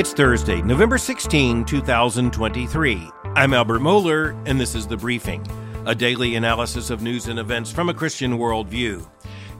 It's Thursday, November 16, 2023. I'm Albert Mohler, and this is The Briefing, a daily analysis of news and events from a Christian worldview.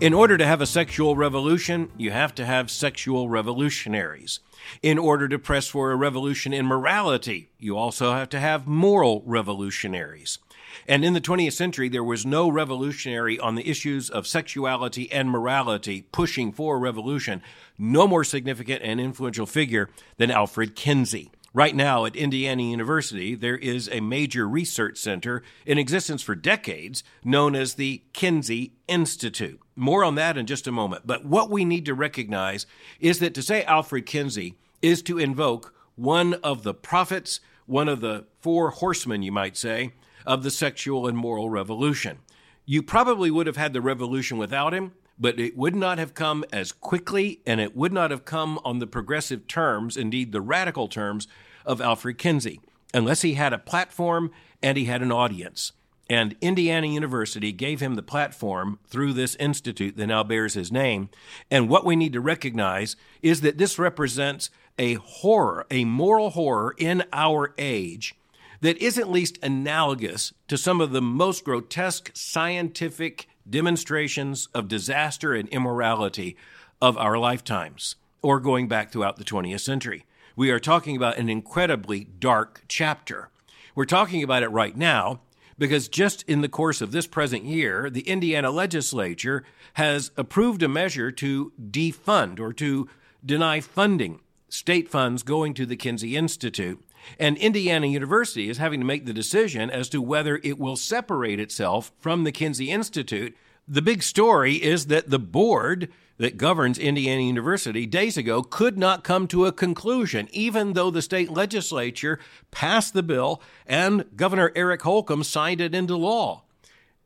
In order to have a sexual revolution, you have to have sexual revolutionaries. In order to press for a revolution in morality, you also have to have moral revolutionaries. And in the 20th century, there was no revolutionary on the issues of sexuality and morality pushing for revolution, no more significant and influential figure than Alfred Kinsey. Right now at Indiana University, there is a major research center in existence for decades known as the Kinsey Institute. More on that in just a moment. But what we need to recognize is that to say Alfred Kinsey is to invoke one of the prophets, one of the four horsemen, you might say, of the sexual and moral revolution. You probably would have had the revolution without him, but it would not have come as quickly and it would not have come on the progressive terms, indeed the radical terms, of Alfred Kinsey, unless he had a platform and he had an audience. And Indiana University gave him the platform through this institute that now bears his name. And what we need to recognize is that this represents a horror, a moral horror in our age that is at least analogous to some of the most grotesque scientific demonstrations of disaster and immorality of our lifetimes, or going back throughout the 20th century. We are talking about an incredibly dark chapter. We're talking about it right now because just in the course of this present year, the Indiana legislature has approved a measure to defund or to deny funding state funds going to the Kinsey Institute. And Indiana University is having to make the decision as to whether it will separate itself from the Kinsey Institute. The big story is that the board that governs Indiana University days ago could not come to a conclusion, even though the state legislature passed the bill and Governor Eric Holcomb signed it into law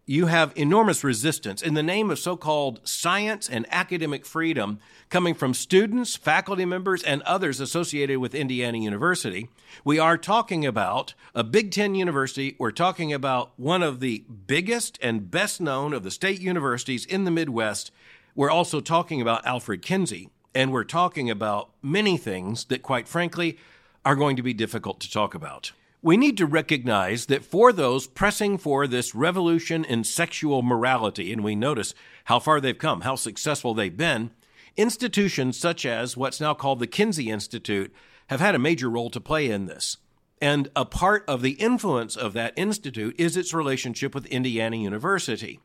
you have enormous resistance in the name of so called science and academic freedom coming from students, faculty members, and others associated with Indiana University. We are talking about a Big Ten university. We're talking about one of the biggest and best known of the state universities in the Midwest. We're also talking about Alfred Kinsey, and we're talking about many things that, quite frankly, are going to be difficult to talk about we need to recognize that for those pressing for this revolution in sexual morality, and we notice how far they've come, how successful they've been, institutions such as what's now called the Kinsey Institute have had a major role to play in this. And a part of the influence of that institute is its relationship with Indiana University.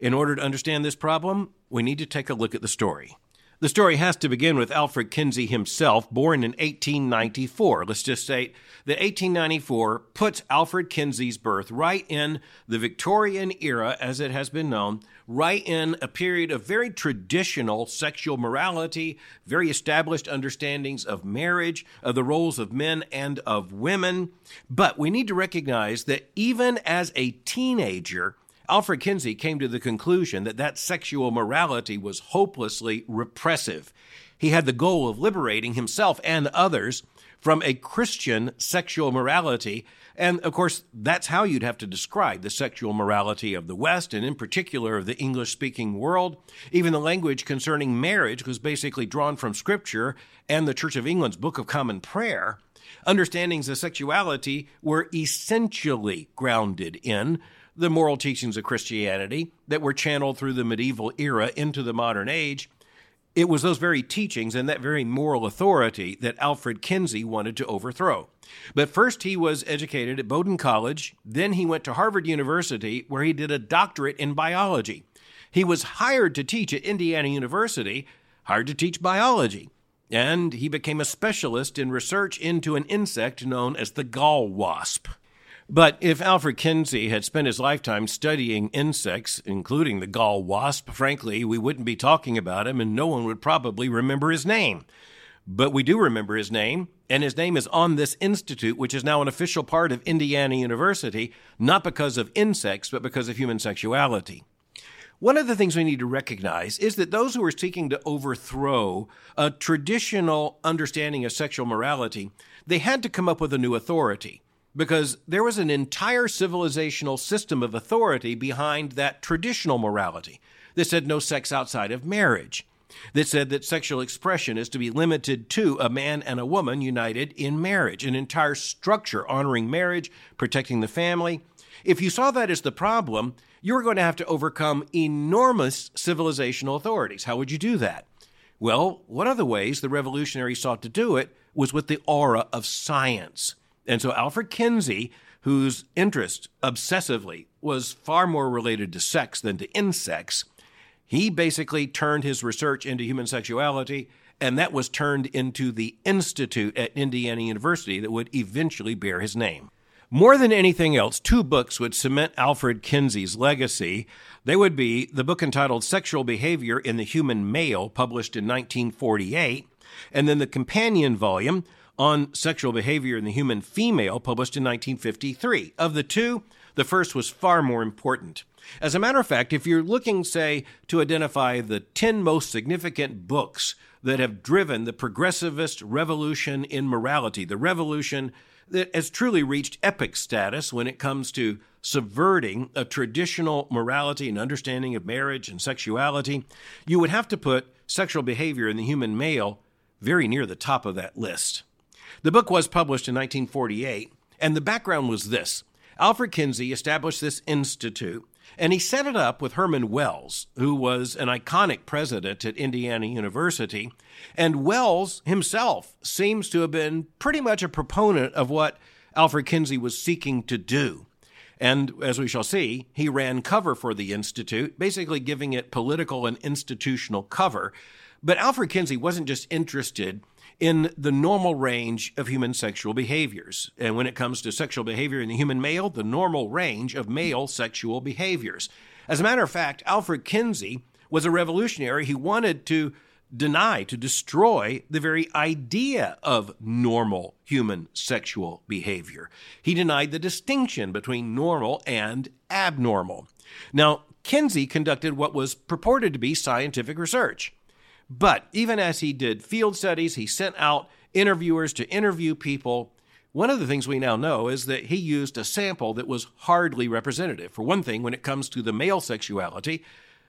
In order to understand this problem, we need to take a look at the story. The story has to begin with Alfred Kinsey himself, born in 1894. Let's just say that 1894 puts Alfred Kinsey's birth right in the Victorian era, as it has been known, right in a period of very traditional sexual morality, very established understandings of marriage, of the roles of men and of women. But we need to recognize that even as a teenager, Alfred Kinsey came to the conclusion that that sexual morality was hopelessly repressive. He had the goal of liberating himself and others from a Christian sexual morality. And of course, that's how you'd have to describe the sexual morality of the West, and in particular of the English speaking world. Even the language concerning marriage was basically drawn from Scripture and the Church of England's Book of Common Prayer. Understandings of sexuality were essentially grounded in the moral teachings of Christianity that were channeled through the medieval era into the modern age. It was those very teachings and that very moral authority that Alfred Kinsey wanted to overthrow. But first, he was educated at Bowdoin College. Then, he went to Harvard University, where he did a doctorate in biology. He was hired to teach at Indiana University, hired to teach biology. And he became a specialist in research into an insect known as the gall wasp. But if Alfred Kinsey had spent his lifetime studying insects, including the gall wasp, frankly, we wouldn't be talking about him and no one would probably remember his name. But we do remember his name, and his name is on this institute, which is now an official part of Indiana University, not because of insects, but because of human sexuality. One of the things we need to recognize is that those who are seeking to overthrow a traditional understanding of sexual morality, they had to come up with a new authority because there was an entire civilizational system of authority behind that traditional morality that said no sex outside of marriage. that said that sexual expression is to be limited to a man and a woman united in marriage, an entire structure honoring marriage, protecting the family. If you saw that as the problem, you were going to have to overcome enormous civilizational authorities. How would you do that? Well, one of the ways the revolutionaries sought to do it was with the aura of science. And so Alfred Kinsey, whose interest obsessively was far more related to sex than to insects, he basically turned his research into human sexuality, and that was turned into the institute at Indiana University that would eventually bear his name. More than anything else, two books would cement Alfred Kinsey's legacy. They would be the book entitled Sexual Behavior in the Human Male, published in 1948, and then the companion volume on sexual behavior in the human female, published in 1953. Of the two, the first was far more important. As a matter of fact, if you're looking, say, to identify the 10 most significant books that have driven the progressivist revolution in morality, the revolution that has truly reached epic status when it comes to subverting a traditional morality and understanding of marriage and sexuality, you would have to put sexual behavior in the human male very near the top of that list. The book was published in 1948, and the background was this Alfred Kinsey established this institute and he set it up with Herman Wells, who was an iconic president at Indiana University. And Wells himself seems to have been pretty much a proponent of what Alfred Kinsey was seeking to do. And as we shall see, he ran cover for the Institute, basically giving it political and institutional cover. But Alfred Kinsey wasn't just interested in the normal range of human sexual behaviors. And when it comes to sexual behavior in the human male, the normal range of male sexual behaviors. As a matter of fact, Alfred Kinsey was a revolutionary. He wanted to deny, to destroy the very idea of normal human sexual behavior. He denied the distinction between normal and abnormal. Now, Kinsey conducted what was purported to be scientific research. But even as he did field studies, he sent out interviewers to interview people. One of the things we now know is that he used a sample that was hardly representative. For one thing, when it comes to the male sexuality,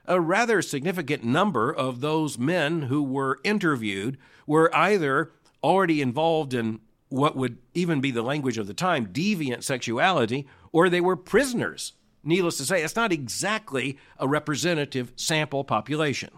a rather significant number of those men who were interviewed were either already involved in what would even be the language of the time, deviant sexuality, or they were prisoners. Needless to say, it's not exactly a representative sample population.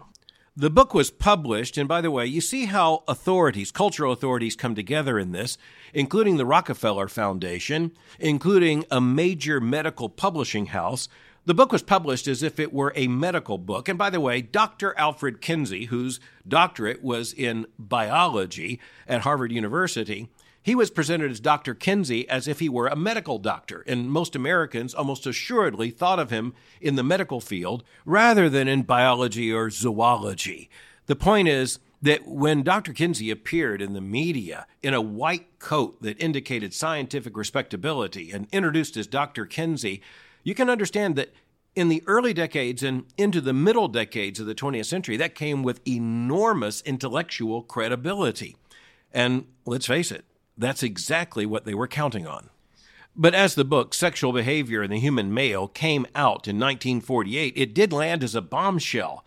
The book was published, and by the way, you see how authorities, cultural authorities, come together in this, including the Rockefeller Foundation, including a major medical publishing house. The book was published as if it were a medical book. And by the way, Dr. Alfred Kinsey, whose doctorate was in biology at Harvard University, he was presented as Dr. Kinsey as if he were a medical doctor, and most Americans almost assuredly thought of him in the medical field rather than in biology or zoology. The point is that when Dr. Kinsey appeared in the media in a white coat that indicated scientific respectability and introduced as Dr. Kinsey, you can understand that in the early decades and into the middle decades of the 20th century, that came with enormous intellectual credibility. And let's face it, that's exactly what they were counting on. But as the book Sexual Behavior in the Human Male came out in 1948, it did land as a bombshell.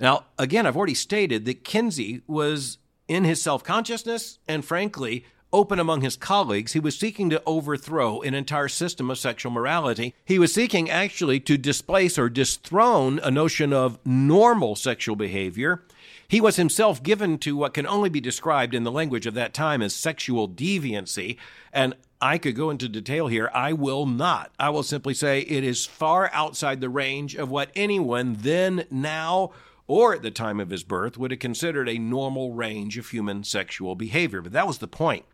Now, again, I've already stated that Kinsey was in his self consciousness and, frankly, open among his colleagues. He was seeking to overthrow an entire system of sexual morality. He was seeking actually to displace or dethrone a notion of normal sexual behavior he was himself given to what can only be described in the language of that time as sexual deviancy. And I could go into detail here. I will not. I will simply say it is far outside the range of what anyone then, now, or at the time of his birth would have considered a normal range of human sexual behavior. But that was the point.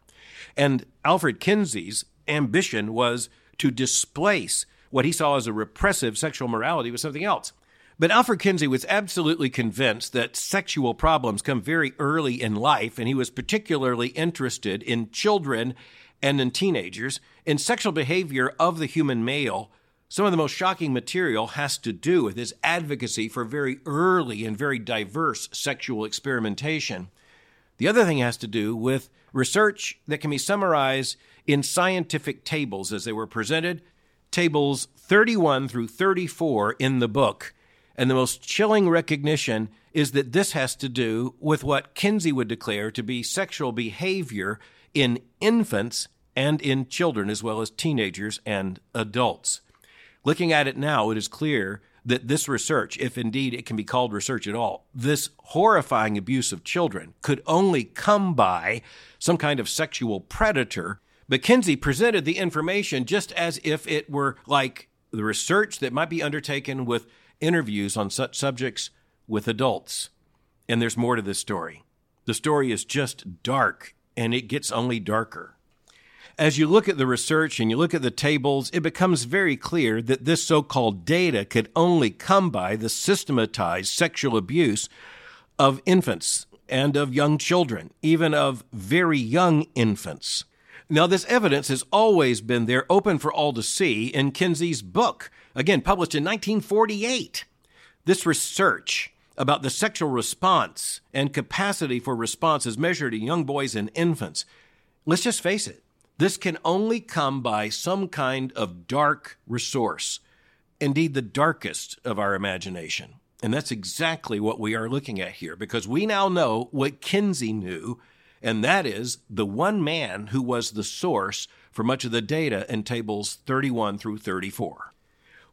And Alfred Kinsey's ambition was to displace what he saw as a repressive sexual morality with something else. But Alfred Kinsey was absolutely convinced that sexual problems come very early in life, and he was particularly interested in children and in teenagers. In sexual behavior of the human male, some of the most shocking material has to do with his advocacy for very early and very diverse sexual experimentation. The other thing has to do with research that can be summarized in scientific tables as they were presented, tables 31 through 34 in the book. And the most chilling recognition is that this has to do with what Kinsey would declare to be sexual behavior in infants and in children, as well as teenagers and adults. Looking at it now, it is clear that this research, if indeed it can be called research at all, this horrifying abuse of children could only come by some kind of sexual predator. But Kinsey presented the information just as if it were like the research that might be undertaken with interviews on such subjects with adults. And there's more to this story. The story is just dark, and it gets only darker. As you look at the research and you look at the tables, it becomes very clear that this so called data could only come by the systematized sexual abuse of infants and of young children, even of very young infants. Now, this evidence has always been there, open for all to see, in Kinsey's book, again, published in 1948. This research about the sexual response and capacity for response as measured in young boys and infants, let's just face it, this can only come by some kind of dark resource, indeed, the darkest of our imagination. And that's exactly what we are looking at here, because we now know what Kinsey knew and that is the one man who was the source for much of the data in tables 31 through 34.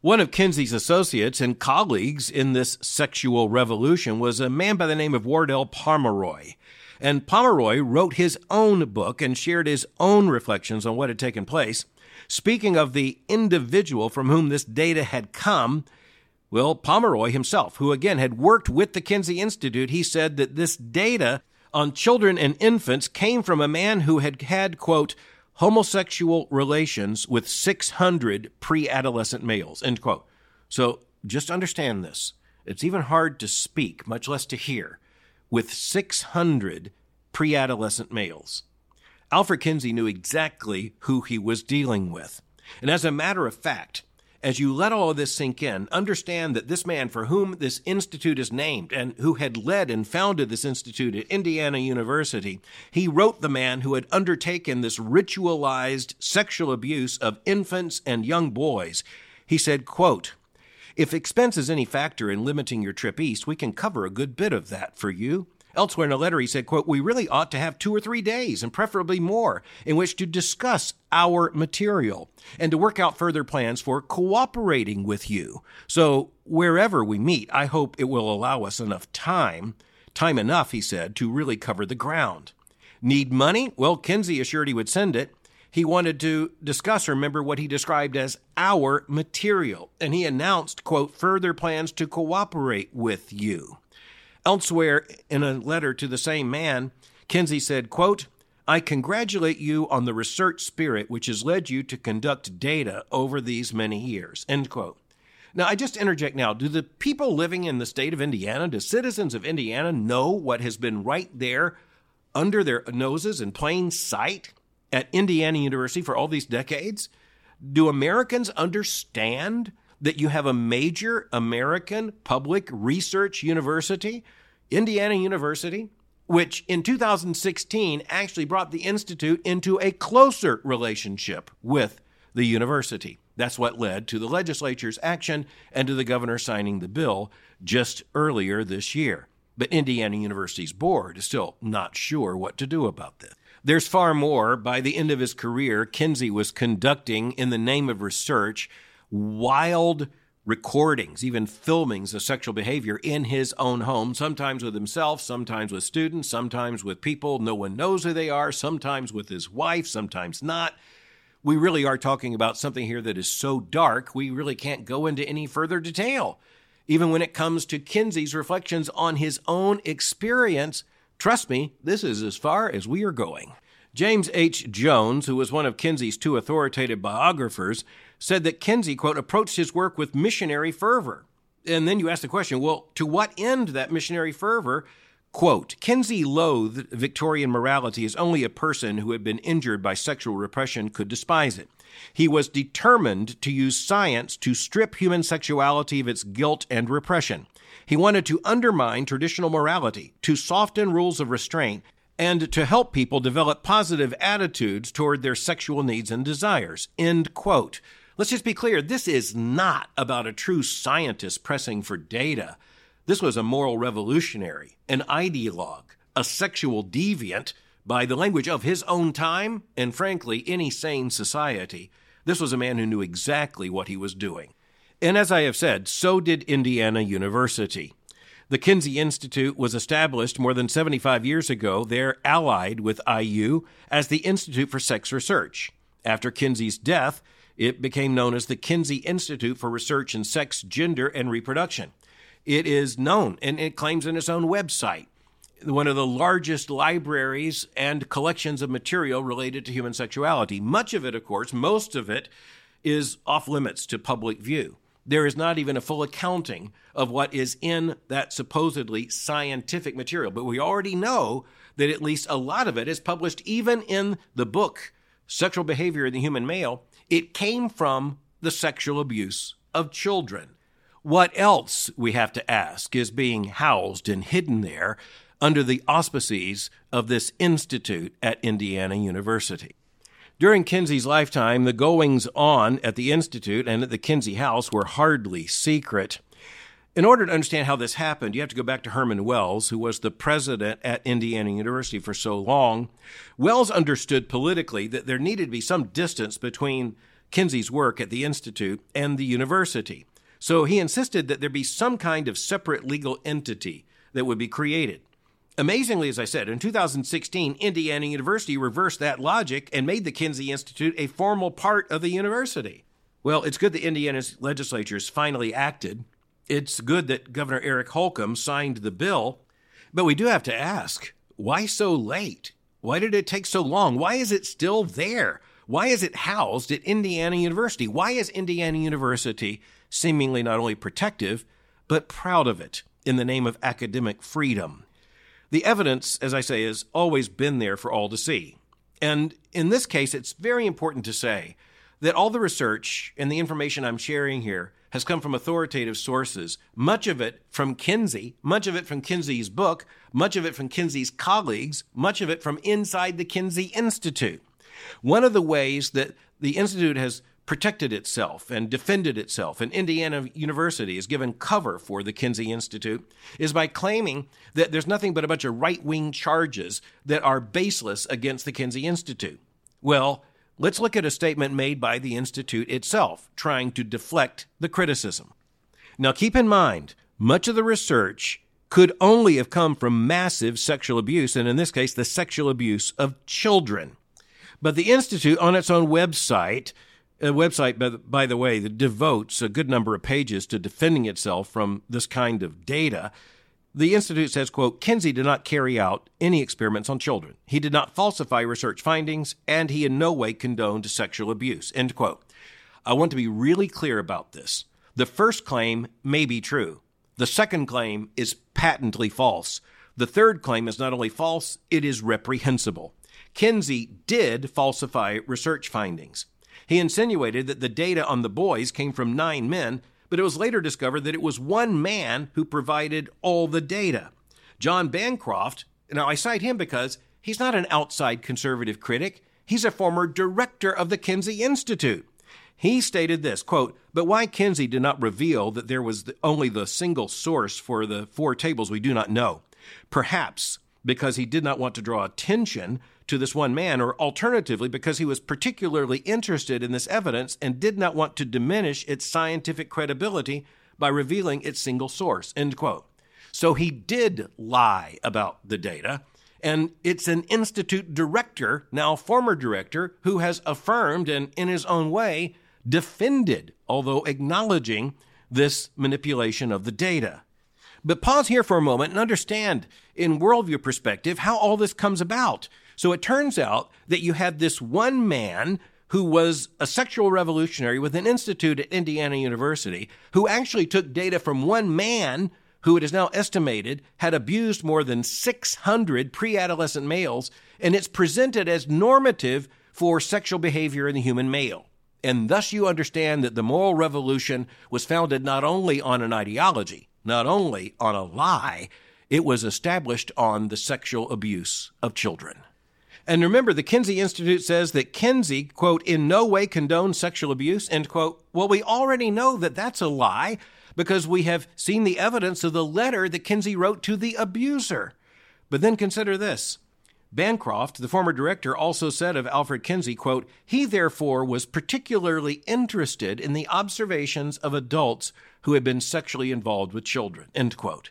One of Kinsey's associates and colleagues in this sexual revolution was a man by the name of Wardell Pomeroy. And Pomeroy wrote his own book and shared his own reflections on what had taken place. Speaking of the individual from whom this data had come, well, Pomeroy himself, who again had worked with the Kinsey Institute, he said that this data on children and infants came from a man who had had, quote, homosexual relations with 600 pre adolescent males, end quote. So just understand this. It's even hard to speak, much less to hear, with 600 pre adolescent males. Alfred Kinsey knew exactly who he was dealing with. And as a matter of fact, as you let all of this sink in, understand that this man for whom this institute is named and who had led and founded this institute at Indiana University, he wrote the man who had undertaken this ritualized sexual abuse of infants and young boys. He said, quote, if expense is any factor in limiting your trip east, we can cover a good bit of that for you. Elsewhere in a letter, he said, quote, We really ought to have two or three days, and preferably more, in which to discuss our material and to work out further plans for cooperating with you. So, wherever we meet, I hope it will allow us enough time, time enough, he said, to really cover the ground. Need money? Well, Kinsey assured he would send it. He wanted to discuss, remember, what he described as our material, and he announced, quote, further plans to cooperate with you. Elsewhere in a letter to the same man, Kinsey said, quote, I congratulate you on the research spirit which has led you to conduct data over these many years. End quote. Now, I just interject now. Do the people living in the state of Indiana, do citizens of Indiana know what has been right there under their noses in plain sight at Indiana University for all these decades? Do Americans understand that you have a major American public research university, Indiana University, which in 2016 actually brought the Institute into a closer relationship with the university. That's what led to the legislature's action and to the governor signing the bill just earlier this year. But Indiana University's board is still not sure what to do about this. There's far more. By the end of his career, Kinsey was conducting, in the name of research, wild recordings, even filmings of sexual behavior in his own home, sometimes with himself, sometimes with students, sometimes with people no one knows who they are, sometimes with his wife, sometimes not. We really are talking about something here that is so dark, we really can't go into any further detail. Even when it comes to Kinsey's reflections on his own experience, trust me, this is as far as we are going. James H. Jones, who was one of Kinsey's two authoritative biographers, said that Kinsey, quote, approached his work with missionary fervor. And then you ask the question, well, to what end that missionary fervor? Quote, Kinsey loathed Victorian morality as only a person who had been injured by sexual repression could despise it. He was determined to use science to strip human sexuality of its guilt and repression. He wanted to undermine traditional morality, to soften rules of restraint, and to help people develop positive attitudes toward their sexual needs and desires. End quote. Let's just be clear this is not about a true scientist pressing for data. This was a moral revolutionary, an ideologue, a sexual deviant by the language of his own time and, frankly, any sane society. This was a man who knew exactly what he was doing. And as I have said, so did Indiana University. The Kinsey Institute was established more than 75 years ago. They're allied with IU as the Institute for Sex Research. After Kinsey's death, it became known as the Kinsey Institute for Research in Sex, Gender, and Reproduction. It is known and it claims in its own website one of the largest libraries and collections of material related to human sexuality. Much of it, of course, most of it is off limits to public view. There is not even a full accounting of what is in that supposedly scientific material. But we already know that at least a lot of it is published even in the book, Sexual Behavior in the Human Male. It came from the sexual abuse of children. What else, we have to ask, is being housed and hidden there under the auspices of this institute at Indiana University? During Kinsey's lifetime, the goings on at the Institute and at the Kinsey House were hardly secret. In order to understand how this happened, you have to go back to Herman Wells, who was the president at Indiana University for so long. Wells understood politically that there needed to be some distance between Kinsey's work at the Institute and the university. So he insisted that there be some kind of separate legal entity that would be created. Amazingly, as I said, in 2016, Indiana University reversed that logic and made the Kinsey Institute a formal part of the university. Well, it's good that Indiana's has finally acted. It's good that Governor Eric Holcomb signed the bill. But we do have to ask why so late? Why did it take so long? Why is it still there? Why is it housed at Indiana University? Why is Indiana University seemingly not only protective, but proud of it in the name of academic freedom? The evidence, as I say, has always been there for all to see. And in this case, it's very important to say that all the research and the information I'm sharing here has come from authoritative sources, much of it from Kinsey, much of it from Kinsey's book, much of it from Kinsey's colleagues, much of it from inside the Kinsey Institute. One of the ways that the Institute has protected itself and defended itself, and Indiana University has given cover for the Kinsey Institute, is by claiming that there's nothing but a bunch of right wing charges that are baseless against the Kinsey Institute. Well, let's look at a statement made by the Institute itself, trying to deflect the criticism. Now, keep in mind, much of the research could only have come from massive sexual abuse, and in this case, the sexual abuse of children. But the Institute, on its own website, a website, by the, way, that devotes a good number of pages to defending itself from this kind of data. The Institute says, quote, Kinsey did not carry out any experiments on children. He did not falsify research findings, and he in no way condoned sexual abuse, end quote. I want to be really clear about this. The first claim may be true. The second claim is patently false. The third claim is not only false, it is reprehensible. Kinsey did falsify research findings. He insinuated that the data on the boys came from nine men, but it was later discovered that it was one man who provided all the data. John Bancroft, now I cite him because he's not an outside conservative critic, he's a former director of the Kinsey Institute. He stated this quote, But why Kinsey did not reveal that there was only the single source for the four tables, we do not know. Perhaps because he did not want to draw attention to this one man, or alternatively, because he was particularly interested in this evidence and did not want to diminish its scientific credibility by revealing its single source. End quote. So he did lie about the data. And it's an institute director, now former director, who has affirmed and in his own way defended, although acknowledging this manipulation of the data. But pause here for a moment and understand, in worldview perspective, how all this comes about. So it turns out that you had this one man who was a sexual revolutionary with an institute at Indiana University who actually took data from one man who it is now estimated had abused more than 600 pre adolescent males, and it's presented as normative for sexual behavior in the human male. And thus you understand that the moral revolution was founded not only on an ideology, not only on a lie, it was established on the sexual abuse of children. And remember, the Kinsey Institute says that Kinsey, quote, in no way condones sexual abuse, end quote. Well, we already know that that's a lie because we have seen the evidence of the letter that Kinsey wrote to the abuser. But then consider this. Bancroft, the former director, also said of Alfred Kinsey, quote, He therefore was particularly interested in the observations of adults who had been sexually involved with children, end quote.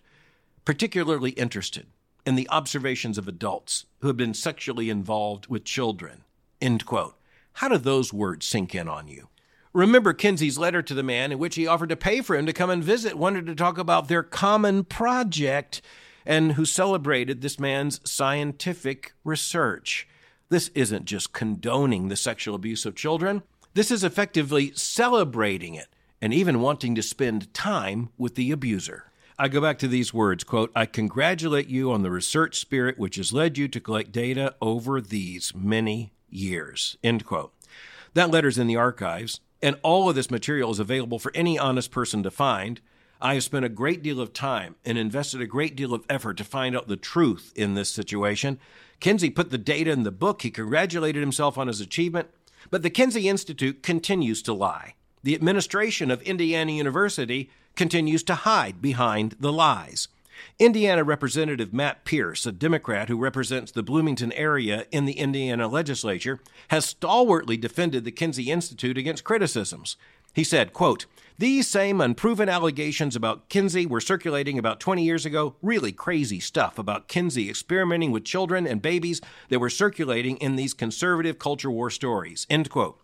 Particularly interested in the observations of adults who had been sexually involved with children, end quote. How do those words sink in on you? Remember Kinsey's letter to the man in which he offered to pay for him to come and visit, wanted to talk about their common project and who celebrated this man's scientific research. This isn't just condoning the sexual abuse of children, this is effectively celebrating it and even wanting to spend time with the abuser. I go back to these words, quote, I congratulate you on the research spirit which has led you to collect data over these many years, end quote. That letter's in the archives, and all of this material is available for any honest person to find. I have spent a great deal of time and invested a great deal of effort to find out the truth in this situation. Kinsey put the data in the book. He congratulated himself on his achievement. But the Kinsey Institute continues to lie. The administration of Indiana University continues to hide behind the lies. Indiana Representative Matt Pierce, a Democrat who represents the Bloomington area in the Indiana legislature, has stalwartly defended the Kinsey Institute against criticisms. He said, quote, these same unproven allegations about Kinsey were circulating about 20 years ago. Really crazy stuff about Kinsey experimenting with children and babies that were circulating in these conservative culture war stories. End quote.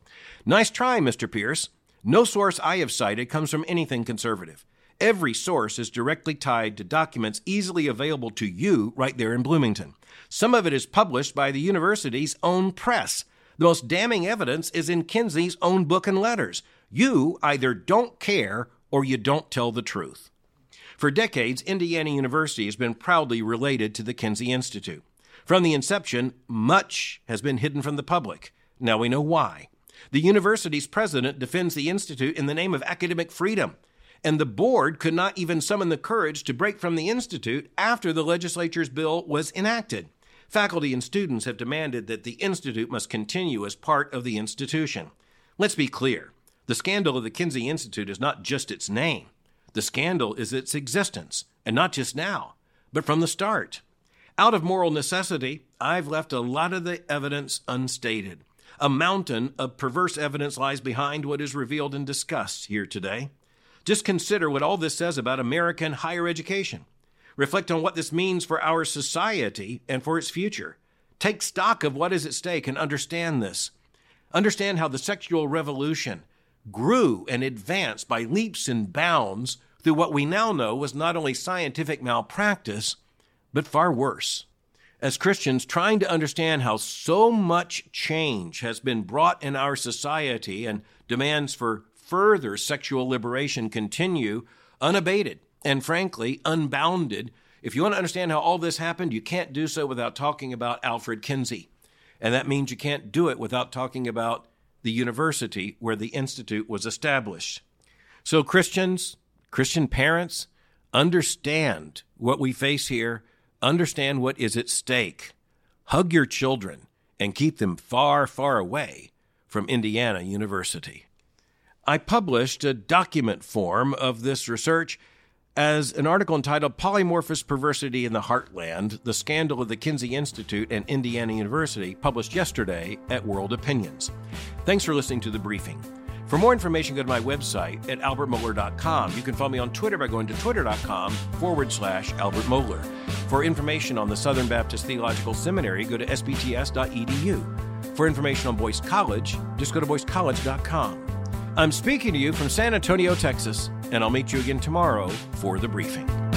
Nice try, Mr. Pierce. No source I have cited comes from anything conservative. Every source is directly tied to documents easily available to you right there in Bloomington. Some of it is published by the university's own press. The most damning evidence is in Kinsey's own book and letters. You either don't care or you don't tell the truth. For decades, Indiana University has been proudly related to the Kinsey Institute. From the inception, much has been hidden from the public. Now we know why. The university's president defends the Institute in the name of academic freedom, and the board could not even summon the courage to break from the Institute after the legislature's bill was enacted. Faculty and students have demanded that the Institute must continue as part of the institution. Let's be clear the scandal of the Kinsey Institute is not just its name, the scandal is its existence, and not just now, but from the start. Out of moral necessity, I've left a lot of the evidence unstated. A mountain of perverse evidence lies behind what is revealed and discussed here today. Just consider what all this says about American higher education. Reflect on what this means for our society and for its future. Take stock of what is at stake and understand this. Understand how the sexual revolution grew and advanced by leaps and bounds through what we now know was not only scientific malpractice, but far worse. As Christians, trying to understand how so much change has been brought in our society and demands for further sexual liberation continue unabated and frankly unbounded. If you want to understand how all this happened, you can't do so without talking about Alfred Kinsey. And that means you can't do it without talking about the university where the institute was established. So, Christians, Christian parents, understand what we face here, understand what is at stake. Hug your children and keep them far, far away from Indiana University. I published a document form of this research as an article entitled Polymorphous Perversity in the Heartland The Scandal of the Kinsey Institute and Indiana University, published yesterday at World Opinions. Thanks for listening to the briefing. For more information, go to my website at albertmohler.com. You can follow me on Twitter by going to twitter.com forward slash Albert Mohler. For information on the Southern Baptist Theological Seminary, go to sbts.edu. For information on Boyce College, just go to boycecollege.com. I'm speaking to you from San Antonio, Texas, and I'll meet you again tomorrow for the briefing.